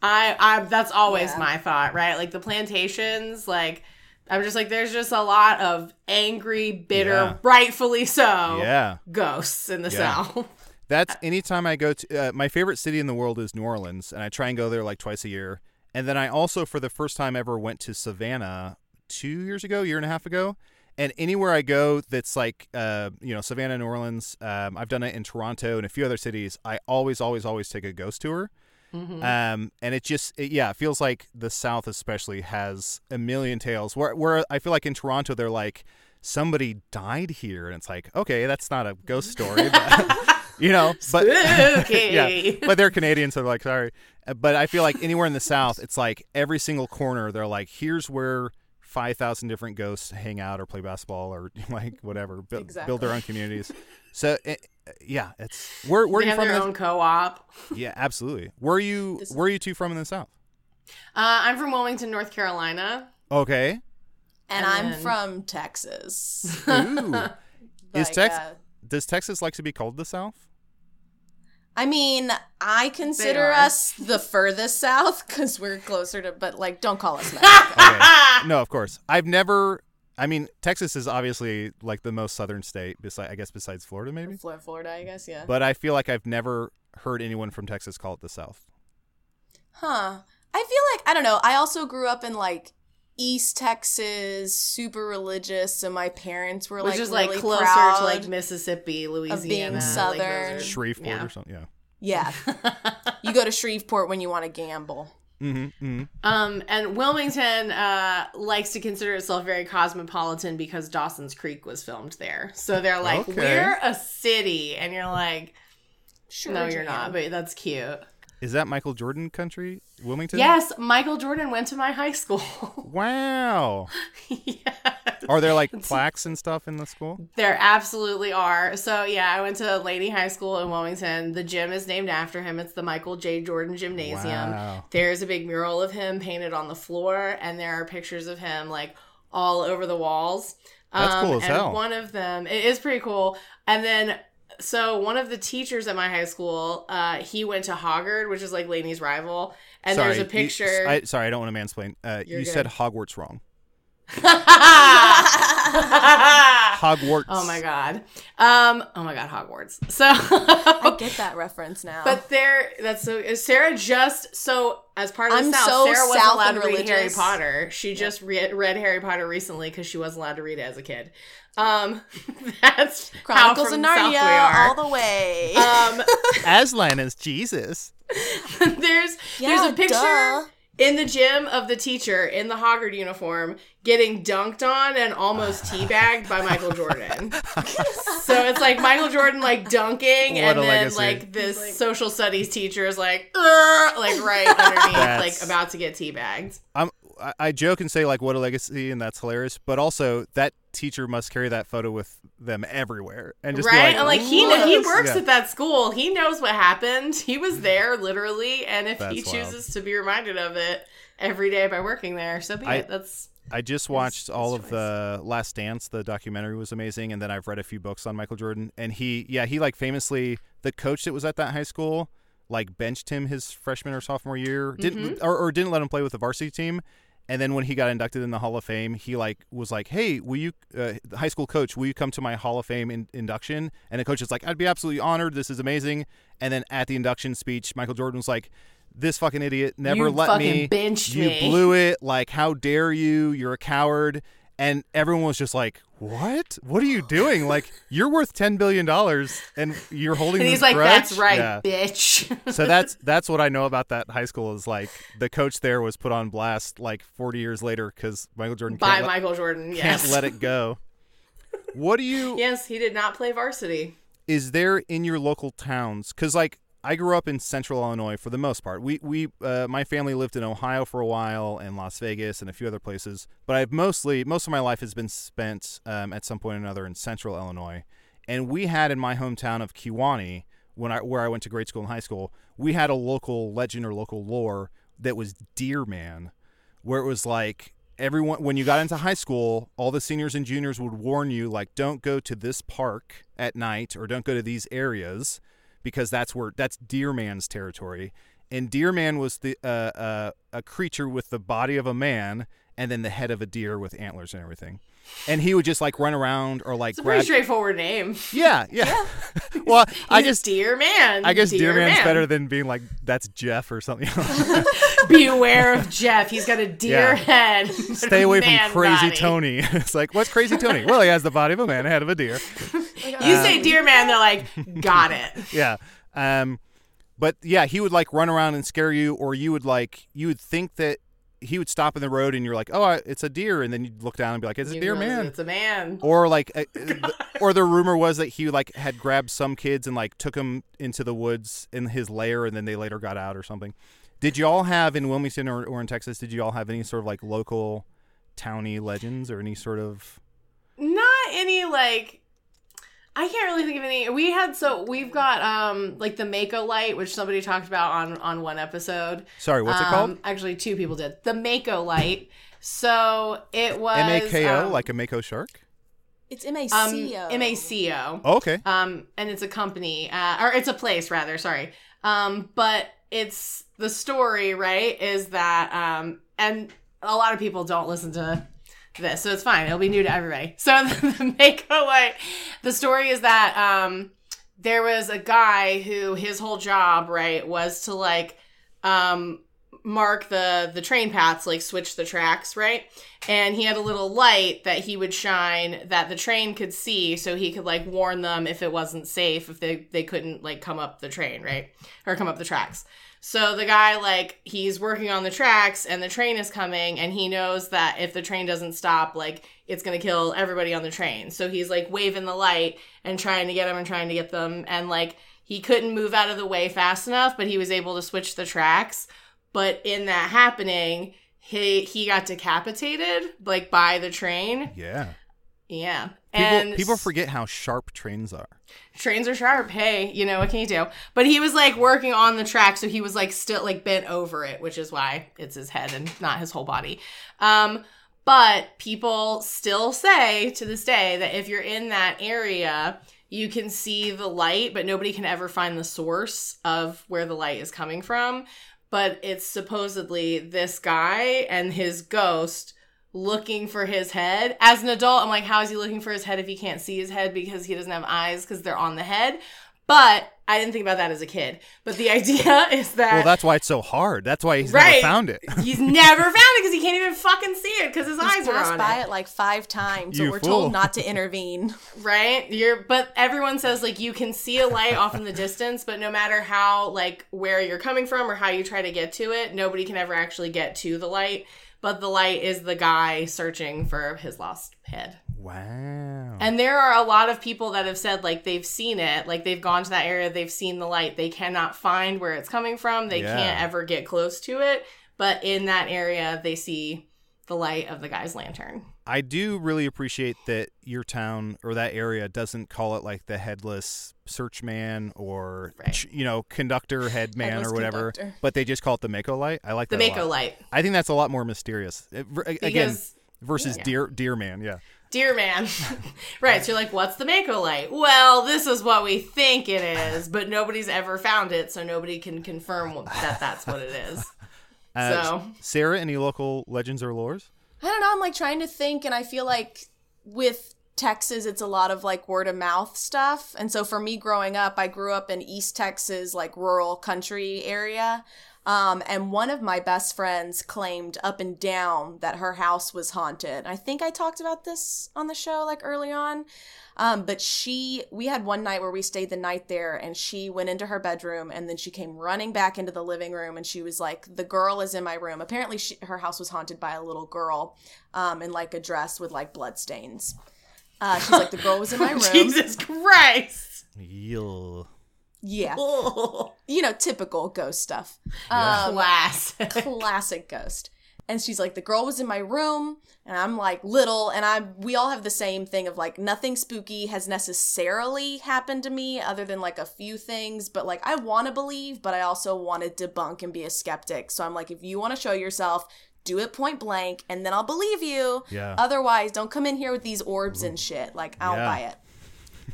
I, I that's always Yeah. my thought, right? Like the plantations, like I'm just like there's just a lot of angry, bitter, Yeah. rightfully so, Yeah. ghosts in the Yeah. south. That's anytime I go to uh, my favorite city in the world is New Orleans, and I try and go there like twice a year. And then I also, for the first time ever, went to Savannah two years ago, year and a half ago. And anywhere I go that's like, uh, you know, Savannah, New Orleans, um, I've done it in Toronto and a few other cities. I always, always, always take a ghost tour. Mm-hmm. Um, and it just, it, yeah, it feels like the South especially has a million tales. Where, where I feel like in Toronto they're like, somebody died here, and it's like, okay, that's not a ghost story, but you know, but yeah, but they're Canadian, so they're like, sorry. But I feel like anywhere in the South, it's like every single corner, they're like, here's where five thousand different ghosts hang out or play basketball or like whatever, bu- build their own communities. So it, yeah, it's where where are They you have from? their the- own co-op. yeah, absolutely. Where are you? This- Where are you two from in the South? Uh, I'm from Wilmington, North Carolina. Okay. and, And I'm then- from Texas. Ooh. Is Like, Tex- uh, Does Texas like to be called the South? I mean, I consider us the furthest south because we're closer to, but like, don't call us Mexico. Okay. no, of course. I've never. I mean, Texas is obviously like the most southern state, beside I guess besides Florida, maybe. Florida, Florida, I guess, yeah. But I feel like I've never heard anyone from Texas call it the South. Huh. I feel like I don't know. I also grew up in like East Texas, super religious, so my parents were Which like is like really closer proud. to like Mississippi, Louisiana, like, southern. those are- Shreveport yeah. or something. Yeah. yeah. you go to Shreveport when you want to gamble. Mm-hmm, mm-hmm. Um, and Wilmington uh, likes to consider itself very cosmopolitan because Dawson's Creek was filmed there. So they're like, Okay. we're a city, and you're like, Sure, no, you're not, but that's cute. Is that Michael Jordan country, Wilmington? Yes, Michael Jordan went to my high school. Wow. yeah. Are there like plaques and stuff in the school? There absolutely are. So yeah, I went to Laney High School in Wilmington. The gym is named after him. It's the Michael J. Jordan Gymnasium. Wow. There's a big mural of him painted on the floor, and there are pictures of him like all over the walls. That's cool um, as and hell. One of them, it is pretty cool. And then, so one of the teachers at my high school, uh, he went to Hoggard, which is like Laney's rival. And sorry, there's a you- picture. I, sorry, I don't want to mansplain. Uh, You're good. said Hogwarts wrong. Hogwarts. Oh my god. Um. Oh my god. Hogwarts. So. I get that reference now. But there, that's so. Sarah just so as part of the I'm South. so Sarah wasn't South allowed and to read Harry religious. Potter. She just re- read Harry Potter recently because she wasn't allowed to read it as a kid. Um, that's Chronicles how of from the South we Narnia are. all the way. um, Aslan is Jesus. there's there's a picture. duh. in the gym of the teacher in the Hoggard uniform getting dunked on and almost teabagged by Michael Jordan. so it's like Michael Jordan like dunking, What and then legacy. like this like- social studies teacher is like, like right underneath, like about to get teabagged. I'm, I, I joke and say like what a legacy and that's hilarious, but also that teacher must carry that photo with them everywhere and just right? like, and like he he works Yeah. at that school. He knows what happened. He was there literally, and if he That's wild. chooses to be reminded of it every day by working there, so be I- it. That's I just watched his all of choice. the Last Dance. The documentary was amazing, and then I've read a few books on Michael Jordan. And he, yeah, he like famously the coach that was at that high school like benched him his freshman or sophomore year, didn't Mm-hmm. or, or didn't let him play with the varsity team. And then when he got inducted in the Hall of Fame, he like was like, "Hey, will you, uh, the high school coach, will you come to my Hall of Fame in- induction?" And the coach is like, "I'd be absolutely honored. This is amazing." And then at the induction speech, Michael Jordan was like, "This fucking idiot never You let me. benched you me." blew it. Like, how dare you? You're a coward." And everyone was just like, "What? What are you doing? Like, you're worth ten billion dollars, and you're holding." and he's like, grudge?" "That's right, Yeah. bitch." so that's that's what I know about that high school is like the coach there was put on blast like 40 years later because Michael Jordan by can't, let, Michael Jordan. can't Yes. let it go. What do you yes, he did not play varsity. is there in your local towns? Because like I grew up in Central Illinois for the most part. We we uh, my family lived in Ohio for a while and Las Vegas and a few other places. But I've mostly most of my life has been spent um, at some point or another in Central Illinois. And we had in my hometown of Kewanee, when I where I went to grade school and high school, we had a local legend or local lore that was Deer Man, where it was like everyone when you got into high school, all the seniors and juniors would warn you like don't go to this park at night or don't go to these areas because that's where that's Deer Man's territory. And Deer Man was the uh, uh, a creature with the body of a man and then the head of a deer with antlers and everything. And he would just like run around or like It's a pretty straightforward name. Yeah, yeah. well, I guess Dear Man. I guess Dear Deer Man's Man. better than being like that's Jeff or something. Beware of Jeff. He's got a deer Yeah. head. Stay away from Crazy body. Tony. it's like, what's Crazy Tony? Well, he has the body of a man, a head of a deer. You say Dear Man, they're like, got it. Yeah. Um, but yeah, he would like run around and scare you, or you would like you would think that he would stop in the road, and you're like, oh, I- it's a deer, and then you'd look down and be like, it's a You deer man. It's a man. Or like, uh, the, or the rumor was that he like had grabbed some kids and like took them into the woods in his lair, and then they later got out or something. Did you all have in Wilmington or, or in Texas? Did you all have any sort of like local towny legends or any sort of? Not any like. I can't really think of any. We had so we've got um like the Maco light, which somebody talked about on on one episode. Sorry, what's it Um, called? Actually, two people did the Maco light. So it was M A K O, um, like a Mako shark. It's M A um, C O. M A C O. Oh, okay. Um, and it's a company, uh, or it's a place rather. Sorry. Um, but it's the story, right? Is that um, and a lot of people don't listen to this, so it's fine. It'll be new to everybody. So the Maco Light, the story is that um, there was a guy who his whole job, right, was to like um mark the the train paths like switch the tracks right and he had a little light that he would shine that the train could see so he could like warn them if it wasn't safe if they they couldn't like come up the train right or come up the tracks so the guy like he's working on the tracks and the train is coming and he knows that if the train doesn't stop like it's going to kill everybody on the train. So he's like waving the light and trying to get them and trying to get them. And like he couldn't move out of the way fast enough but he was able to switch the tracks. But in that happening he he got decapitated like by the train. Yeah. yeah People, people forget how sharp trains are. trains are sharp. Hey you know what can you do? But he was like working on the track so he was like still like bent over it which is why it's his head and not his whole body. Um but people still say to this day that if you're in that area you can see the light but nobody can ever find the source of where the light is coming from. But it's supposedly this guy and his ghost looking for his head. As an adult, I'm like, how is he looking for his head if he can't see his head because he doesn't have eyes because they're on the head? But I didn't think about that as a kid. But the idea is that Well, that's why it's so hard. That's why he's Right. never found it. he's never found it because he can't even fucking see it because his eyes He's are passed on by it. it like five times, so You we're fool. told not to intervene. Right? You're but everyone says like you can see a light off in the distance, but no matter how like where you're coming from or how you try to get to it, nobody can ever actually get to the light. But the light is the guy searching for his lost head. Wow. And there are a lot of people that have said like they've seen it, like they've gone to that area, they've seen the light, they cannot find where it's coming from, they Yeah. can't ever get close to it, but in that area they see the light of the guy's lantern. I do really appreciate that your town or that area doesn't call it like the headless search man or Right. you know conductor head man Headless or whatever, conductor. but they just call it the Maco light. I like The that. a Maco light. I think that's a lot more mysterious. It- again, Because versus Yeah. deer deer man. Yeah. Dear man. right. So you're like, what's the Maco light? Well, this is what we think it is, but nobody's ever found it, so nobody can confirm that that's what it is. Uh, So- Sarah, any local legends or lores? I don't know. I'm like trying to think, and I feel like with Texas, it's a lot of like word of mouth stuff. And so for me growing up, I grew up in East Texas, like rural country area. Um, and one of my best friends claimed up and down that her house was haunted. I think I talked about this on the show like early on. Um, but she, we had one night where we stayed the night there, and she went into her bedroom, and then she came running back into the living room, and she was like, "The girl is in my room." Apparently, she, her house was haunted by a little girl, um, in like a dress with like blood stains. Uh, she's like, "The girl was in my room." Jesus Christ. Yill. Yeah, Oh, you know, typical ghost stuff. Yeah. Um, class. classic ghost. And she's like, the girl was in my room, and I'm like little, and I we all have the same thing of like nothing spooky has necessarily happened to me other than like a few things, but like I want to believe, but I also want to debunk and be a skeptic. So I'm like, if you want to show yourself, do it point blank, and then I'll believe you. Yeah. Otherwise, don't come in here with these orbs and shit. Like I'll Yeah. buy it.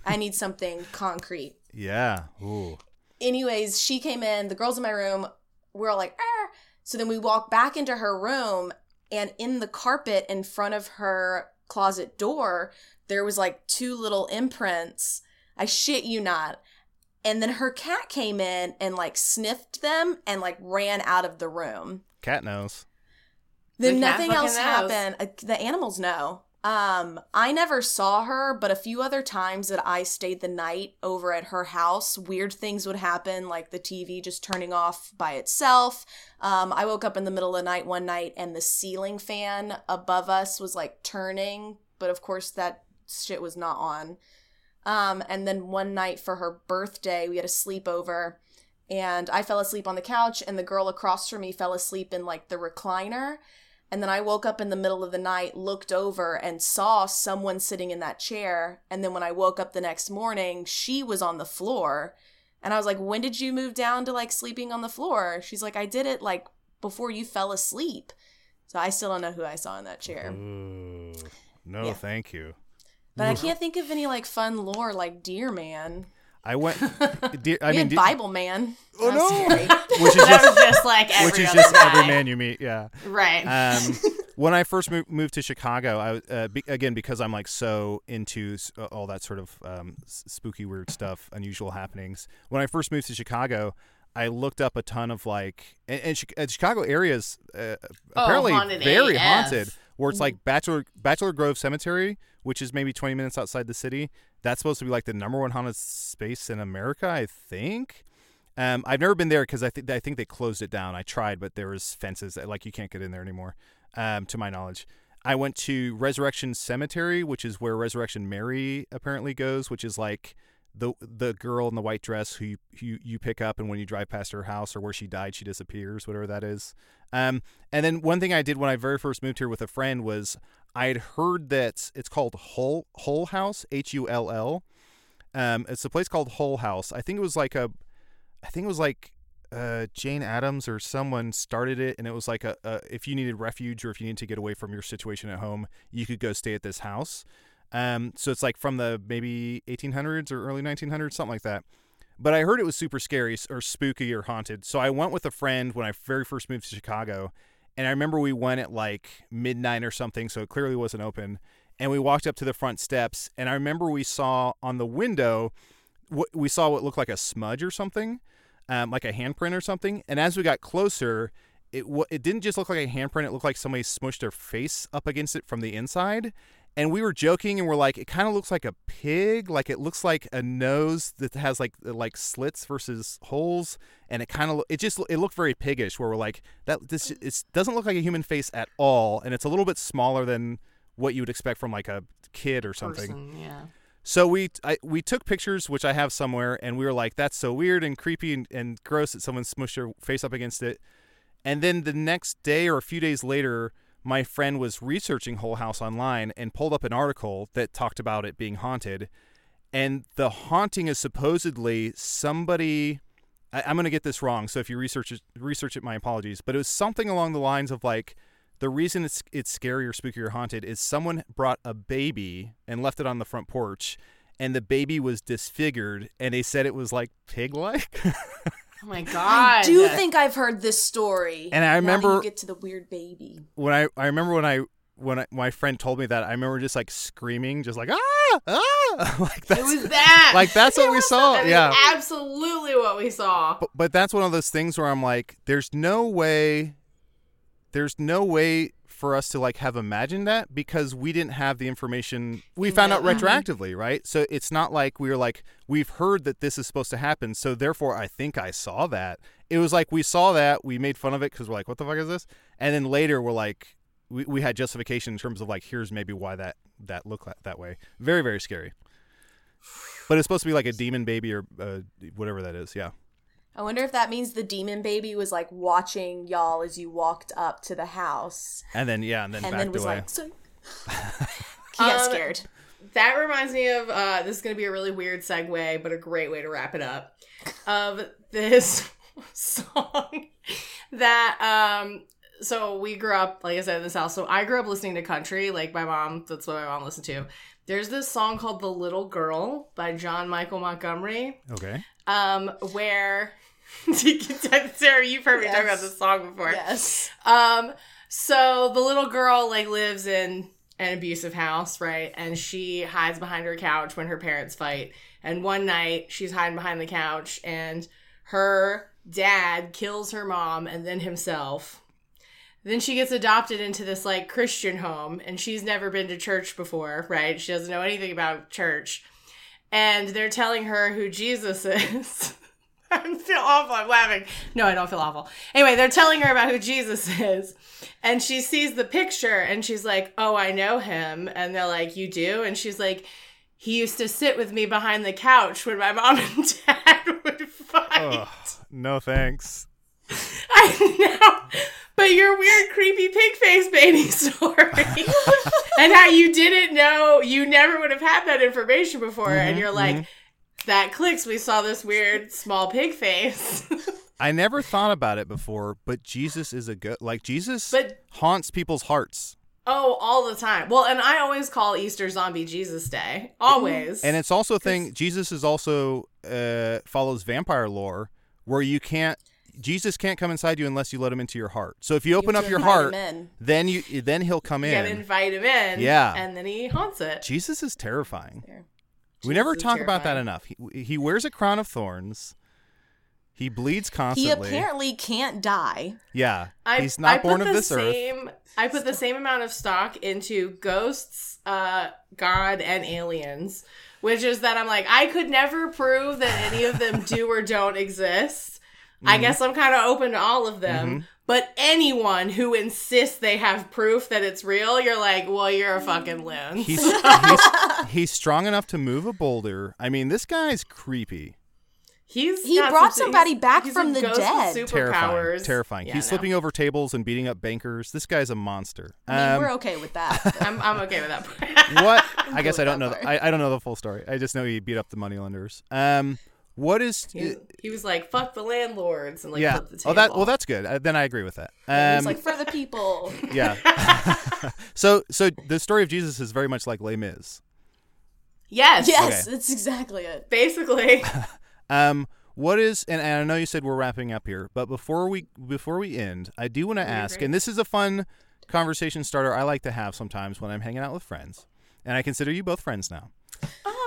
I need something concrete Yeah. Ooh. anyways, she came in, the girls in my room, we're all like, ah. So then we walk back into her room, and in the carpet in front of her closet door, there was like two little imprints. I shit you not. And then her cat came in and like sniffed them and like ran out of the room. Cat knows. Then The nothing else knows. happened. Uh, The animals know. Um, I never saw her, but a few other times that I stayed the night over at her house, weird things would happen, like the TV just turning off by itself. Um, I woke up in the middle of the night one night and the ceiling fan above us was like turning, but of course that shit was not on. Um, and then one night for her birthday, we had a sleepover and I fell asleep on the couch and the girl across from me fell asleep in like the recliner. And then I woke up in the middle of the night, looked over, and saw someone sitting in that chair. And then when I woke up the next morning, she was on the floor. And I was like, When did you move down to like sleeping on the floor? She's like, I did it like before you fell asleep. So I still don't know who I saw in that chair. Ooh. No, Yeah. thank you. But I can't think of any like fun lore like Deer Man. I went. I we mean, de- Bible Man. Oh, no. which is just just like every which is just guy. every man you meet. Yeah. Right. Um, when I first moved, moved to Chicago, I uh, be, again because I'm like so into s- uh, all that sort of um, spooky, weird stuff, unusual happenings. When I first moved to Chicago, I looked up a ton of like, and, and, and Chicago areas uh, apparently Oh, haunted very AF. haunted. Where it's like Bachelor Bachelor Grove Cemetery, which is maybe 20 minutes outside the city. That's supposed to be like the number one haunted space in America, I think. Um, I've never been there because I think I think they closed it down. I tried, but there was fences that like you can't get in there anymore. Um, to my knowledge, I went to Resurrection Cemetery, which is where Resurrection Mary apparently goes, which is like the the girl in the white dress who you, who you pick up, and when you drive past her house or where she died, she disappears, whatever that is. Um, and then one thing I did when I very first moved here with a friend was I had heard that it's called Hull Hull House, H U L L. Um, it's a place called Hull House. I think it was like a I think it was like uh, Jane Addams or someone started it, and it was like a, a if you needed refuge or if you needed to get away from your situation at home, you could go stay at this house. Um, so it's like from the maybe 1800s or early 1900s, something like that. But I heard it was super scary or spooky or haunted. So I went with a friend when I very first moved to Chicago, and I remember we went at like midnight or something, so it clearly wasn't open. And we walked up to the front steps, and I remember we saw on the window we saw what looked like a smudge or something, um, like a handprint or something. And as we got closer, it it didn't just look like a handprint. It looked like somebody smushed their face up against it from the inside. And we were joking, and we're like, it kind of looks like a pig. Like it looks like a nose that has like uh, like slits versus holes, and it kind of it just it looked very piggish. Where we're like, that this it doesn't look like a human face at all, and it's a little bit smaller than what you would expect from like a kid or something. Person, yeah. So we I, we took pictures, which I have somewhere, and we were like, "That's so weird and creepy and, and gross that someone smushed their face up against it." And then the next day or a few days later, my friend was researching Hull House online and pulled up an article that talked about it being haunted. And the haunting is supposedly somebody. I, I'm going to get this wrong, so if you research it, research it, my apologies. But it was something along the lines of like the reason it's it's scary or spooky or haunted is someone brought a baby and left it on the front porch and the baby was disfigured and they said it was like pig like Oh my god. I do think I've heard this story. And I Now that remember- you get to the weird baby. when I I remember when I when I, my friend told me that I remember just like screaming just like ah ah like that's it was that. like that's what we saw That is yeah absolutely what we saw. but, but that's one of those things where I'm like there's no way there's no way for us to like have imagined that because we didn't have the information we found out retroactively right? So it's not like we were like we've heard that this is supposed to happen so therefore i think i saw that. It was like we saw that we made fun of it because we're like what the fuck is this? And then later we're like we, we had justification in terms of like here's maybe why that that looked that, that way. Very very scary. But it's supposed to be like a demon baby or uh, whatever that is yeah I wonder if that means the demon baby was like watching y'all as you walked up to the house and then yeah and then and backed then was away like, so... he got Um, scared. That reminds me of uh, this is going to be a really weird segue, but a great way to wrap it up. Of this song that um so we grew up like I said in this house. So I grew up listening to country, like my mom. That's what my mom listened to. There's this song called "The Little Girl" by John Michael Montgomery, okay um, where Sarah, you've heard me talk about this song before. Yes. Um, so the little girl like lives in an abusive house, right? And she hides behind her couch when her parents fight. And one night she's hiding behind the couch and her dad kills her mom and then himself. Then she gets adopted into this like Christian home and she's never been to church before, right? She doesn't know anything about church. And they're telling her who Jesus is. I feel awful. I'm laughing. No, I don't feel awful. Anyway, they're telling her about who Jesus is. And she sees the picture and she's like, Oh, I know him. And they're like, You do? And she's like, He used to sit with me behind the couch when my mom and dad would fight. No thanks I know. But your weird, creepy pig face baby story. and how you didn't know, you never would have had that information before. and Mhm, you're like, mhm. That clicks. We saw this weird small pig face. I never thought about it before, but Jesus is a good like Jesus but haunts people's hearts. oh, all the time. Well, and I always call Easter Zombie Jesus Day. Always. And it's also a thing Jesus is also uh follows vampire lore where you can't Jesus can't come inside you unless you let him into your heart. So if you open have up your heart, then you then he'll come you in. invite him in. Yeah. And then he haunts it. Jesus is terrifying. There. We never Jesus is talk about that enough. He, he wears a crown of thorns. He bleeds constantly. He apparently can't die. yeah. I, He's not I born put of the this earth. same, I put the same amount of stock into ghosts, uh, God, and aliens, which is that I'm like, I could never prove that any of them do or don't exist. Mm-hmm. I guess I'm kind of open to all of them. Mhm. But anyone who insists they have proof that it's real, you're like, well, you're a fucking loon. He's, he's he's strong enough to move a boulder. I mean, this guy's creepy. He's He brought some- somebody he's- back he's from a the ghost with dead. Terrifying. Superpowers. Terrifying. Yeah, he's no. slipping over tables and beating up bankers. This guy's a monster. I mean, Um, we're okay with that. I'm, I'm okay with that. part. what? I guess cool I don't know. The, I, I don't know the full story. I just know he beat up the moneylenders. Um, what is? he, he was like, "Fuck the landlords," and like yeah. flipped the table. Oh, that. Well, that's good. Uh, then I agree with that. It's Um, like for the people. yeah. so, so the story of Jesus is very much like Les Mis. yes, Yes, that's exactly it. basically. Um, what is? And, and I know you said we're wrapping up here, but before we before we end, I do want to ask, agree. and this is a fun conversation starter I like to have sometimes when I'm hanging out with friends, and I consider you both friends now.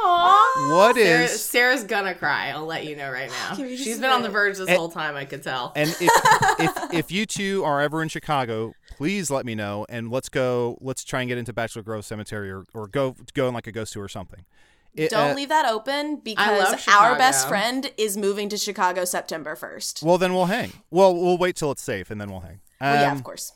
Aww. what Sarah, is Sarah's gonna cry. I'll let you know right now. Can we just She's been on the verge this And- whole time. I could tell. and if, if if you two are ever in Chicago, please let me know and let's go. Let's try and get into Bachelor Grove Cemetery or, or go go on like a ghost tour or something. It, Don't uh, leave that open because our best friend is moving to Chicago September 1st. Well, then we'll hang. Well, we'll wait till it's safe and then we'll hang. well, yeah, Um, of course.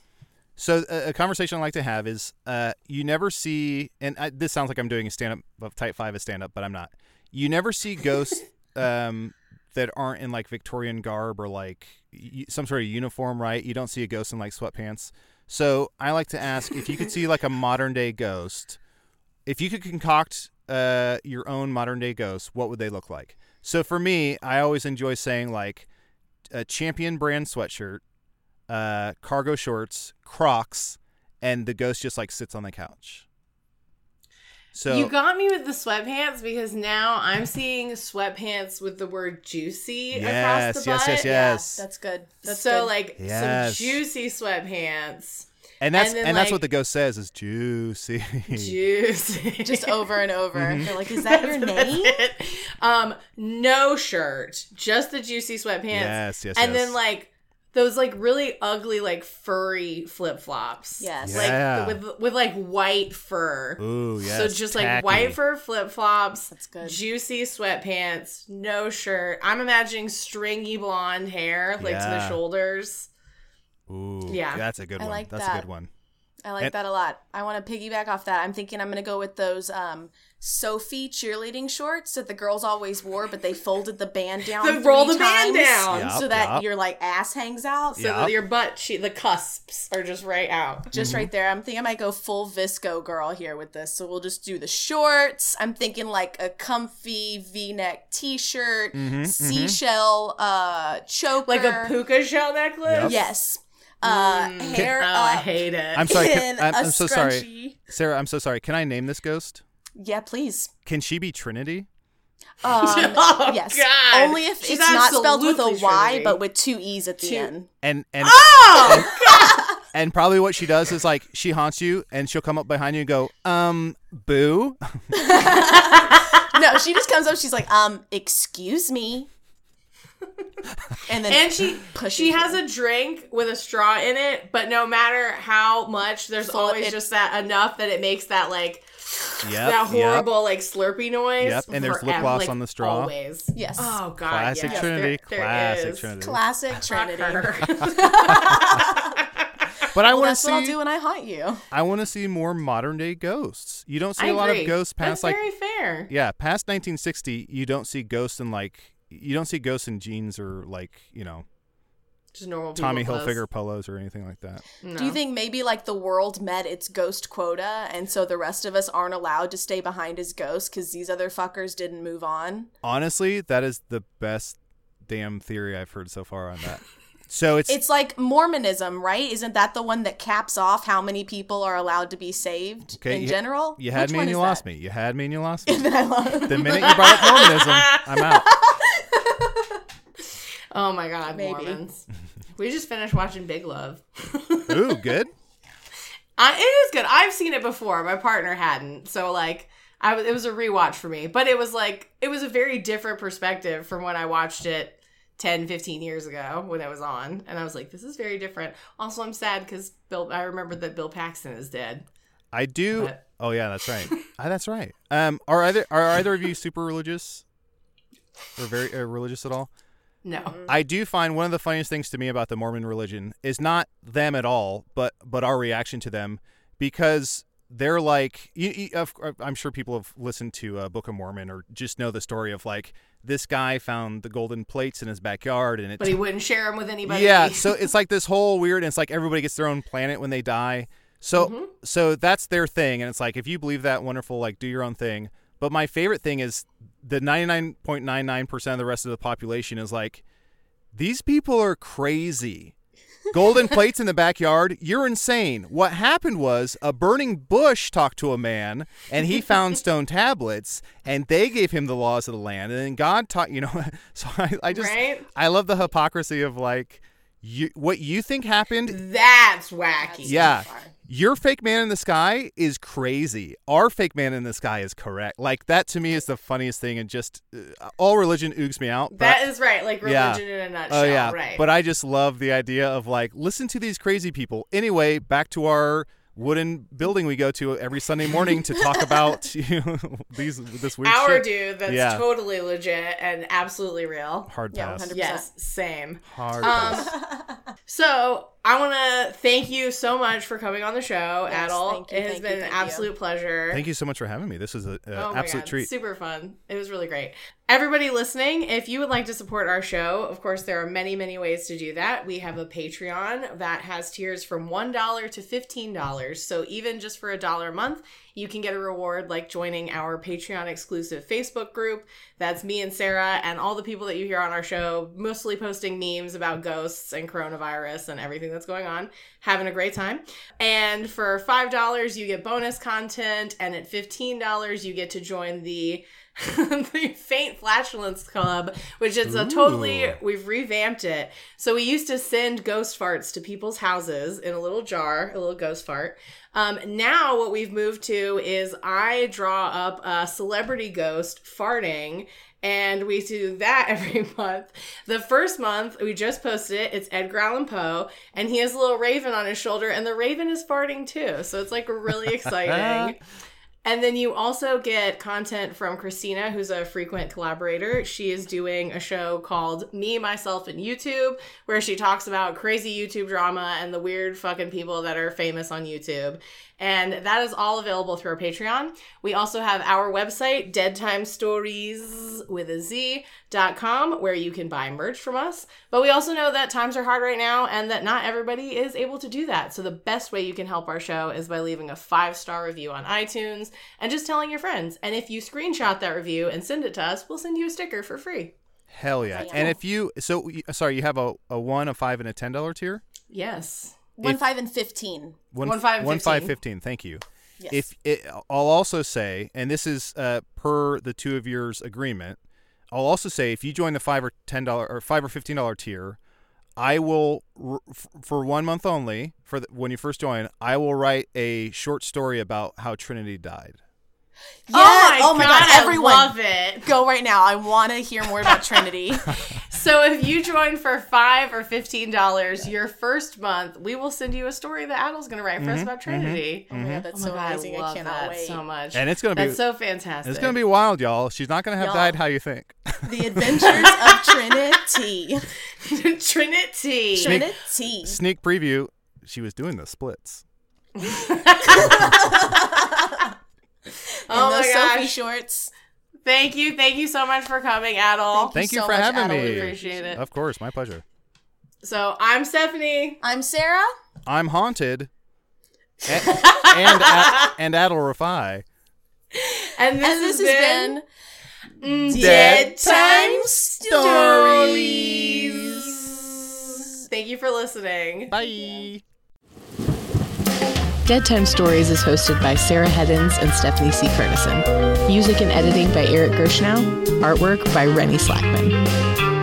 So a, a conversation I like to have is uh, you never see, and I, this sounds like I'm doing a stand up of type five a stand up, but I'm not. You never see ghosts um, that aren't in like Victorian garb or like y- some sort of uniform, right? You don't see a ghost in like sweatpants. So I like to ask if you could see like a modern day ghost, if you could concoct uh, your own modern day ghost, what would they look like? So for me, I always enjoy saying like a champion brand sweatshirt, uh, cargo shorts, Crocs, and the ghost just like sits on the couch. So you got me with the sweatpants because now I'm seeing sweatpants with the word juicy yes, across the yes, butt. yes, yes, That's good. That's so good. like Yes. some juicy sweatpants. and that's and and, then, that's what the ghost says is juicy. Juicy. just over and over. Mhm. They're like, is that your name? Um, no shirt, just the juicy sweatpants. yes, yes, and yes. then like those like really ugly like furry flip flops. Yes. Yeah. Like with with like white fur. Ooh, yes. so just like white fur flip flops, That's good. juicy sweatpants, no shirt. I'm imagining stringy blonde hair like to the shoulders. Ooh, Yeah. that's a good I one. like that's a good one. I like And- that a lot. I want to piggyback off that. I'm thinking I'm going to go with those um, Soffe cheerleading shorts that the girls always wore, but they folded the band down. They roll the band down. Yup, so that yup. your like ass hangs out. So Yup. that your butt che- the cusps are just right out. Just right there. I'm thinking I might go full VSCO girl here with this. So we'll just do the shorts. I'm thinking like a comfy V-neck T-shirt, Mhm, mhm. seashell uh choker, Like a puka shell necklace. Yep. Yes. Uh, Mm. hair Oh, up. I hate it. I'm sorry. Can, I'm, a I'm so sorry. Sarah. I'm so sorry. Can I name this ghost? Yeah, please. Can she be Trinity? Um, Oh, yes. God. Only if She's it's not spelled with a absolutely Y, Trinity. but with two E's at the Two- end. And and Oh, and probably what she does is like she haunts you, and she'll come up behind you and go, um, boo. no, she just comes up. She's like, um, excuse me. And then and she she you. has a drink with a straw in it, but no matter how much, there's Full always it- just that enough that it makes that like Yep. that horrible like slurpy noise. Yep, and there's lip forever, gloss like, on the straw. Always. Yes. Oh God. Classic yes, Trinity. there- there classic is. Trinity. classic Trinity. But I Well, want to that's what I'll see. do when I haunt you. I want to see more modern day ghosts. You don't see I a lot of ghosts past That's like very fair. yeah, past 1960. You don't see ghosts in like you don't see ghosts in jeans or like you know Just normal Tommy people Hilfiger polos or anything like that. clothes. Do you think maybe like the world met its ghost quota, and so the rest of us aren't allowed to stay behind as ghosts because these other fuckers didn't move on? Honestly, that is the best damn theory I've heard so far on that. So it's, It's like Mormonism, right? Isn't that the one that caps off how many people are allowed to be saved Okay, in you- general? you had Which me and you lost that? me. You had me and you lost me. Then I love- the minute you brought up Mormonism, I'm out. Oh my God, Maybe. Mormons. we just finished watching Big Love. Ooh, good. I, it is good. I've seen it before. My partner hadn't, so like, I. It was a rewatch for me, but it was like it was a very different perspective from when I watched it 10, 15 years ago when it was on, and I was like, this is very different. Also, I'm sad because Bill. I remember that Bill Paxton is dead. I do. But- Oh yeah, that's right. Ah, that's right. Um, are either are either of you super religious or very uh, religious at all? No, I do find one of the funniest things to me about the Mormon religion is not them at all, but but our reaction to them because they're like you, you, I'm sure people have listened to uh, Book of Mormon or just know the story of like this guy found the golden plates in his backyard and it but he wouldn't share them with anybody. yeah, so it's like this whole weird. And it's like everybody gets their own planet when they die. So Mm-hmm. so that's their thing, and it's like if you believe that, wonderful. Like do your own thing. But my favorite thing is the ninety nine point nine nine percent of the rest of the population is like these people are crazy. Golden plates in the backyard. You're insane. What happened was a burning bush talked to a man and he found stone tablets and they gave him the laws of the land. And then God taught, you know, so I, I just, Right? I love the hypocrisy of like, you, what you think happened, That's wacky. yeah, your fake man in the sky is crazy. Our fake man in the sky is correct. Like that to me is the funniest thing, and just uh, all religion oogs me out. but- That is right, like religion Yeah. religion in a nutshell. Oh yeah, right. But I just love the idea of like listen to these crazy people. Anyway, back to our wooden building we go to every Sunday morning to talk about you know, these this weird Our shit. dude that's Yeah. totally legit and absolutely real. Hard Yeah, pass. 100%. Yes, same. Hard Um, pass. So I want to thank you so much for coming on the show, Yes, Adal. thank you, it has thank you, been an thank you. absolute pleasure. Thank you so much for having me. This is an Oh absolute God, treat. Super fun. It was really great. Everybody listening, if you would like to support our show, of course, there are many, many ways to do that. We have a Patreon that has tiers from $1 to $15. So even just for a dollar a month, you can get a reward like joining our Patreon exclusive Facebook group. That's me and Sarah and all the people that you hear on our show, mostly posting memes about ghosts and coronavirus and everything that's going on. Having a great time. And for $5, you get bonus content. And at $15, you get to join the the faint flatulence club which is a totally Ooh. we've revamped it so we used to send ghost farts to people's houses in a little jar a little ghost fart um, now what we've moved to is i draw up a celebrity ghost farting and we do that every month. The first month we just posted it. It's Edgar Allan Poe, and he has a little raven on his shoulder, and the raven is farting too. So it's like really exciting. And then you also get content from Christina, who's a frequent collaborator. She is doing a show called Me, Myself, and YouTube, where she talks about crazy YouTube drama and the weird fucking people that are famous on YouTube. And that is all available through our Patreon. We also have our website, Dead Time Stories with a Z dot com, where you can buy merch from us. But we also know that times are hard right now and that not everybody is able to do that. So the best way you can help our show is by leaving a five star review on iTunes and just telling your friends. And if you screenshot that review and send it to us, we'll send you a sticker for free. Hell yeah. And if you so sorry, you have a, a one, a five, and a ten dollar tier? Yes. One, If- five, and 15. One, One, five, and one, five, 15. fifteen. Thank you. Yes. If it, I'll also say, and this is uh, per the two of yours agreement, I'll also say if you join the five or ten dollar or five or fifteen dollar tier, I will r- f- for one month only for the, when you first join, I will write a short story about how Trinity died. Yes! oh my god, I everyone. love it. Go right now. I want to hear more about Trinity. So if you join for five or fifteen dollars your first month, we will send you a story that Adal's going to write for us mm-hmm, about mm-hmm, Trinity. Mm-hmm. Oh my god, that's Oh my so God, amazing. I I, love cannot that wait. so much. And it's gonna be That's so fantastic. it's gonna be wild, y'all. She's not gonna have Y'all. died how you think. The Adventures of Trinity. Trinity. Trinity. Sneak preview. She was doing the splits. Oh and my those Soffe gosh. shorts. Thank you, thank you so much for coming, Adal. Thank Thank you so for much, having Adal. me. We appreciate it. Of course, my pleasure. So I'm Stephanie. I'm Sarah. I'm haunted. and and, Ad- and Adal Rifai. And this, and this has been, been Dead Time Stories. Thank you for listening. Bye. Dead Time Stories is hosted by Sarah Heddens and Stephanie C. Kernison. Music and editing by Eric Gershnow. Artwork by Rennie Slackman.